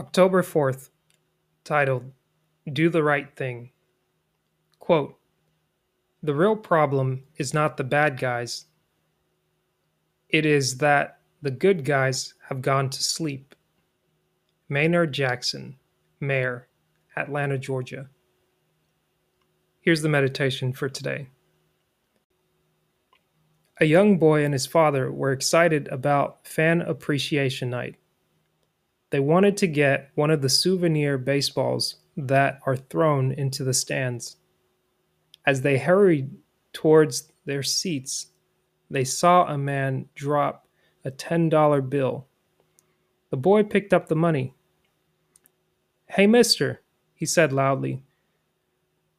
October 4th, titled Do the Right Thing. Quote The real problem is not the bad guys, it is that the good guys have gone to sleep. Maynard Jackson, Mayor, Atlanta, Georgia. Here's the meditation for today. A young boy and his father were excited about Fan Appreciation Night. They wanted to get one of the souvenir baseballs that are thrown into the stands. As they hurried towards their seats, they saw a man drop a $10 bill. The boy picked up the money. Hey, mister, he said loudly.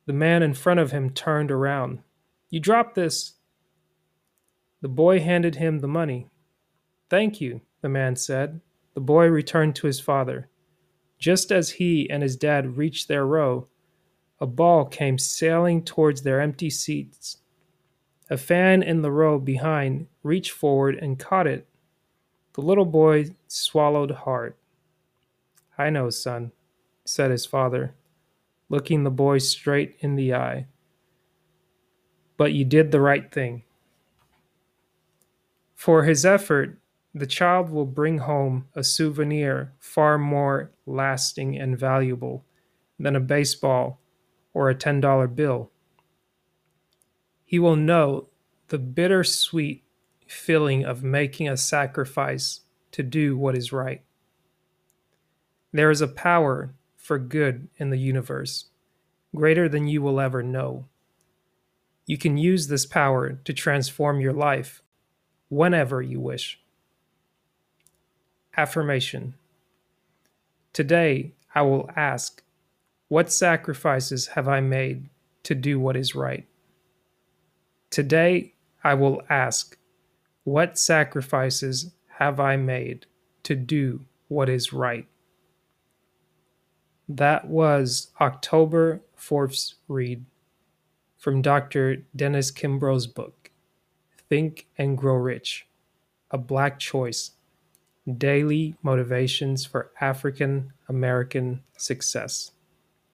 The man in front of him turned around. You dropped this. The boy handed him the money. Thank you, the man said. The boy returned to his father. Just as he and his dad reached their row, a ball came sailing towards their empty seats. A fan in the row behind reached forward and caught it. The little boy swallowed hard. I know, son, said his father, looking the boy straight in the eye. But you did the right thing. For his effort, the child will bring home a souvenir far more lasting and valuable than a baseball or a $10 bill. He will know the bittersweet feeling of making a sacrifice to do what is right. There is a power for good in the universe, greater than you will ever know. You can use this power to transform your life whenever you wish. Affirmation Today I will ask, What sacrifices have I made to do what is right? Today I will ask, What sacrifices have I made to do what is right? That was October 4th's read from Dr. Dennis Kimbro's book, Think and Grow Rich A Black Choice Daily Motivations for African American Success.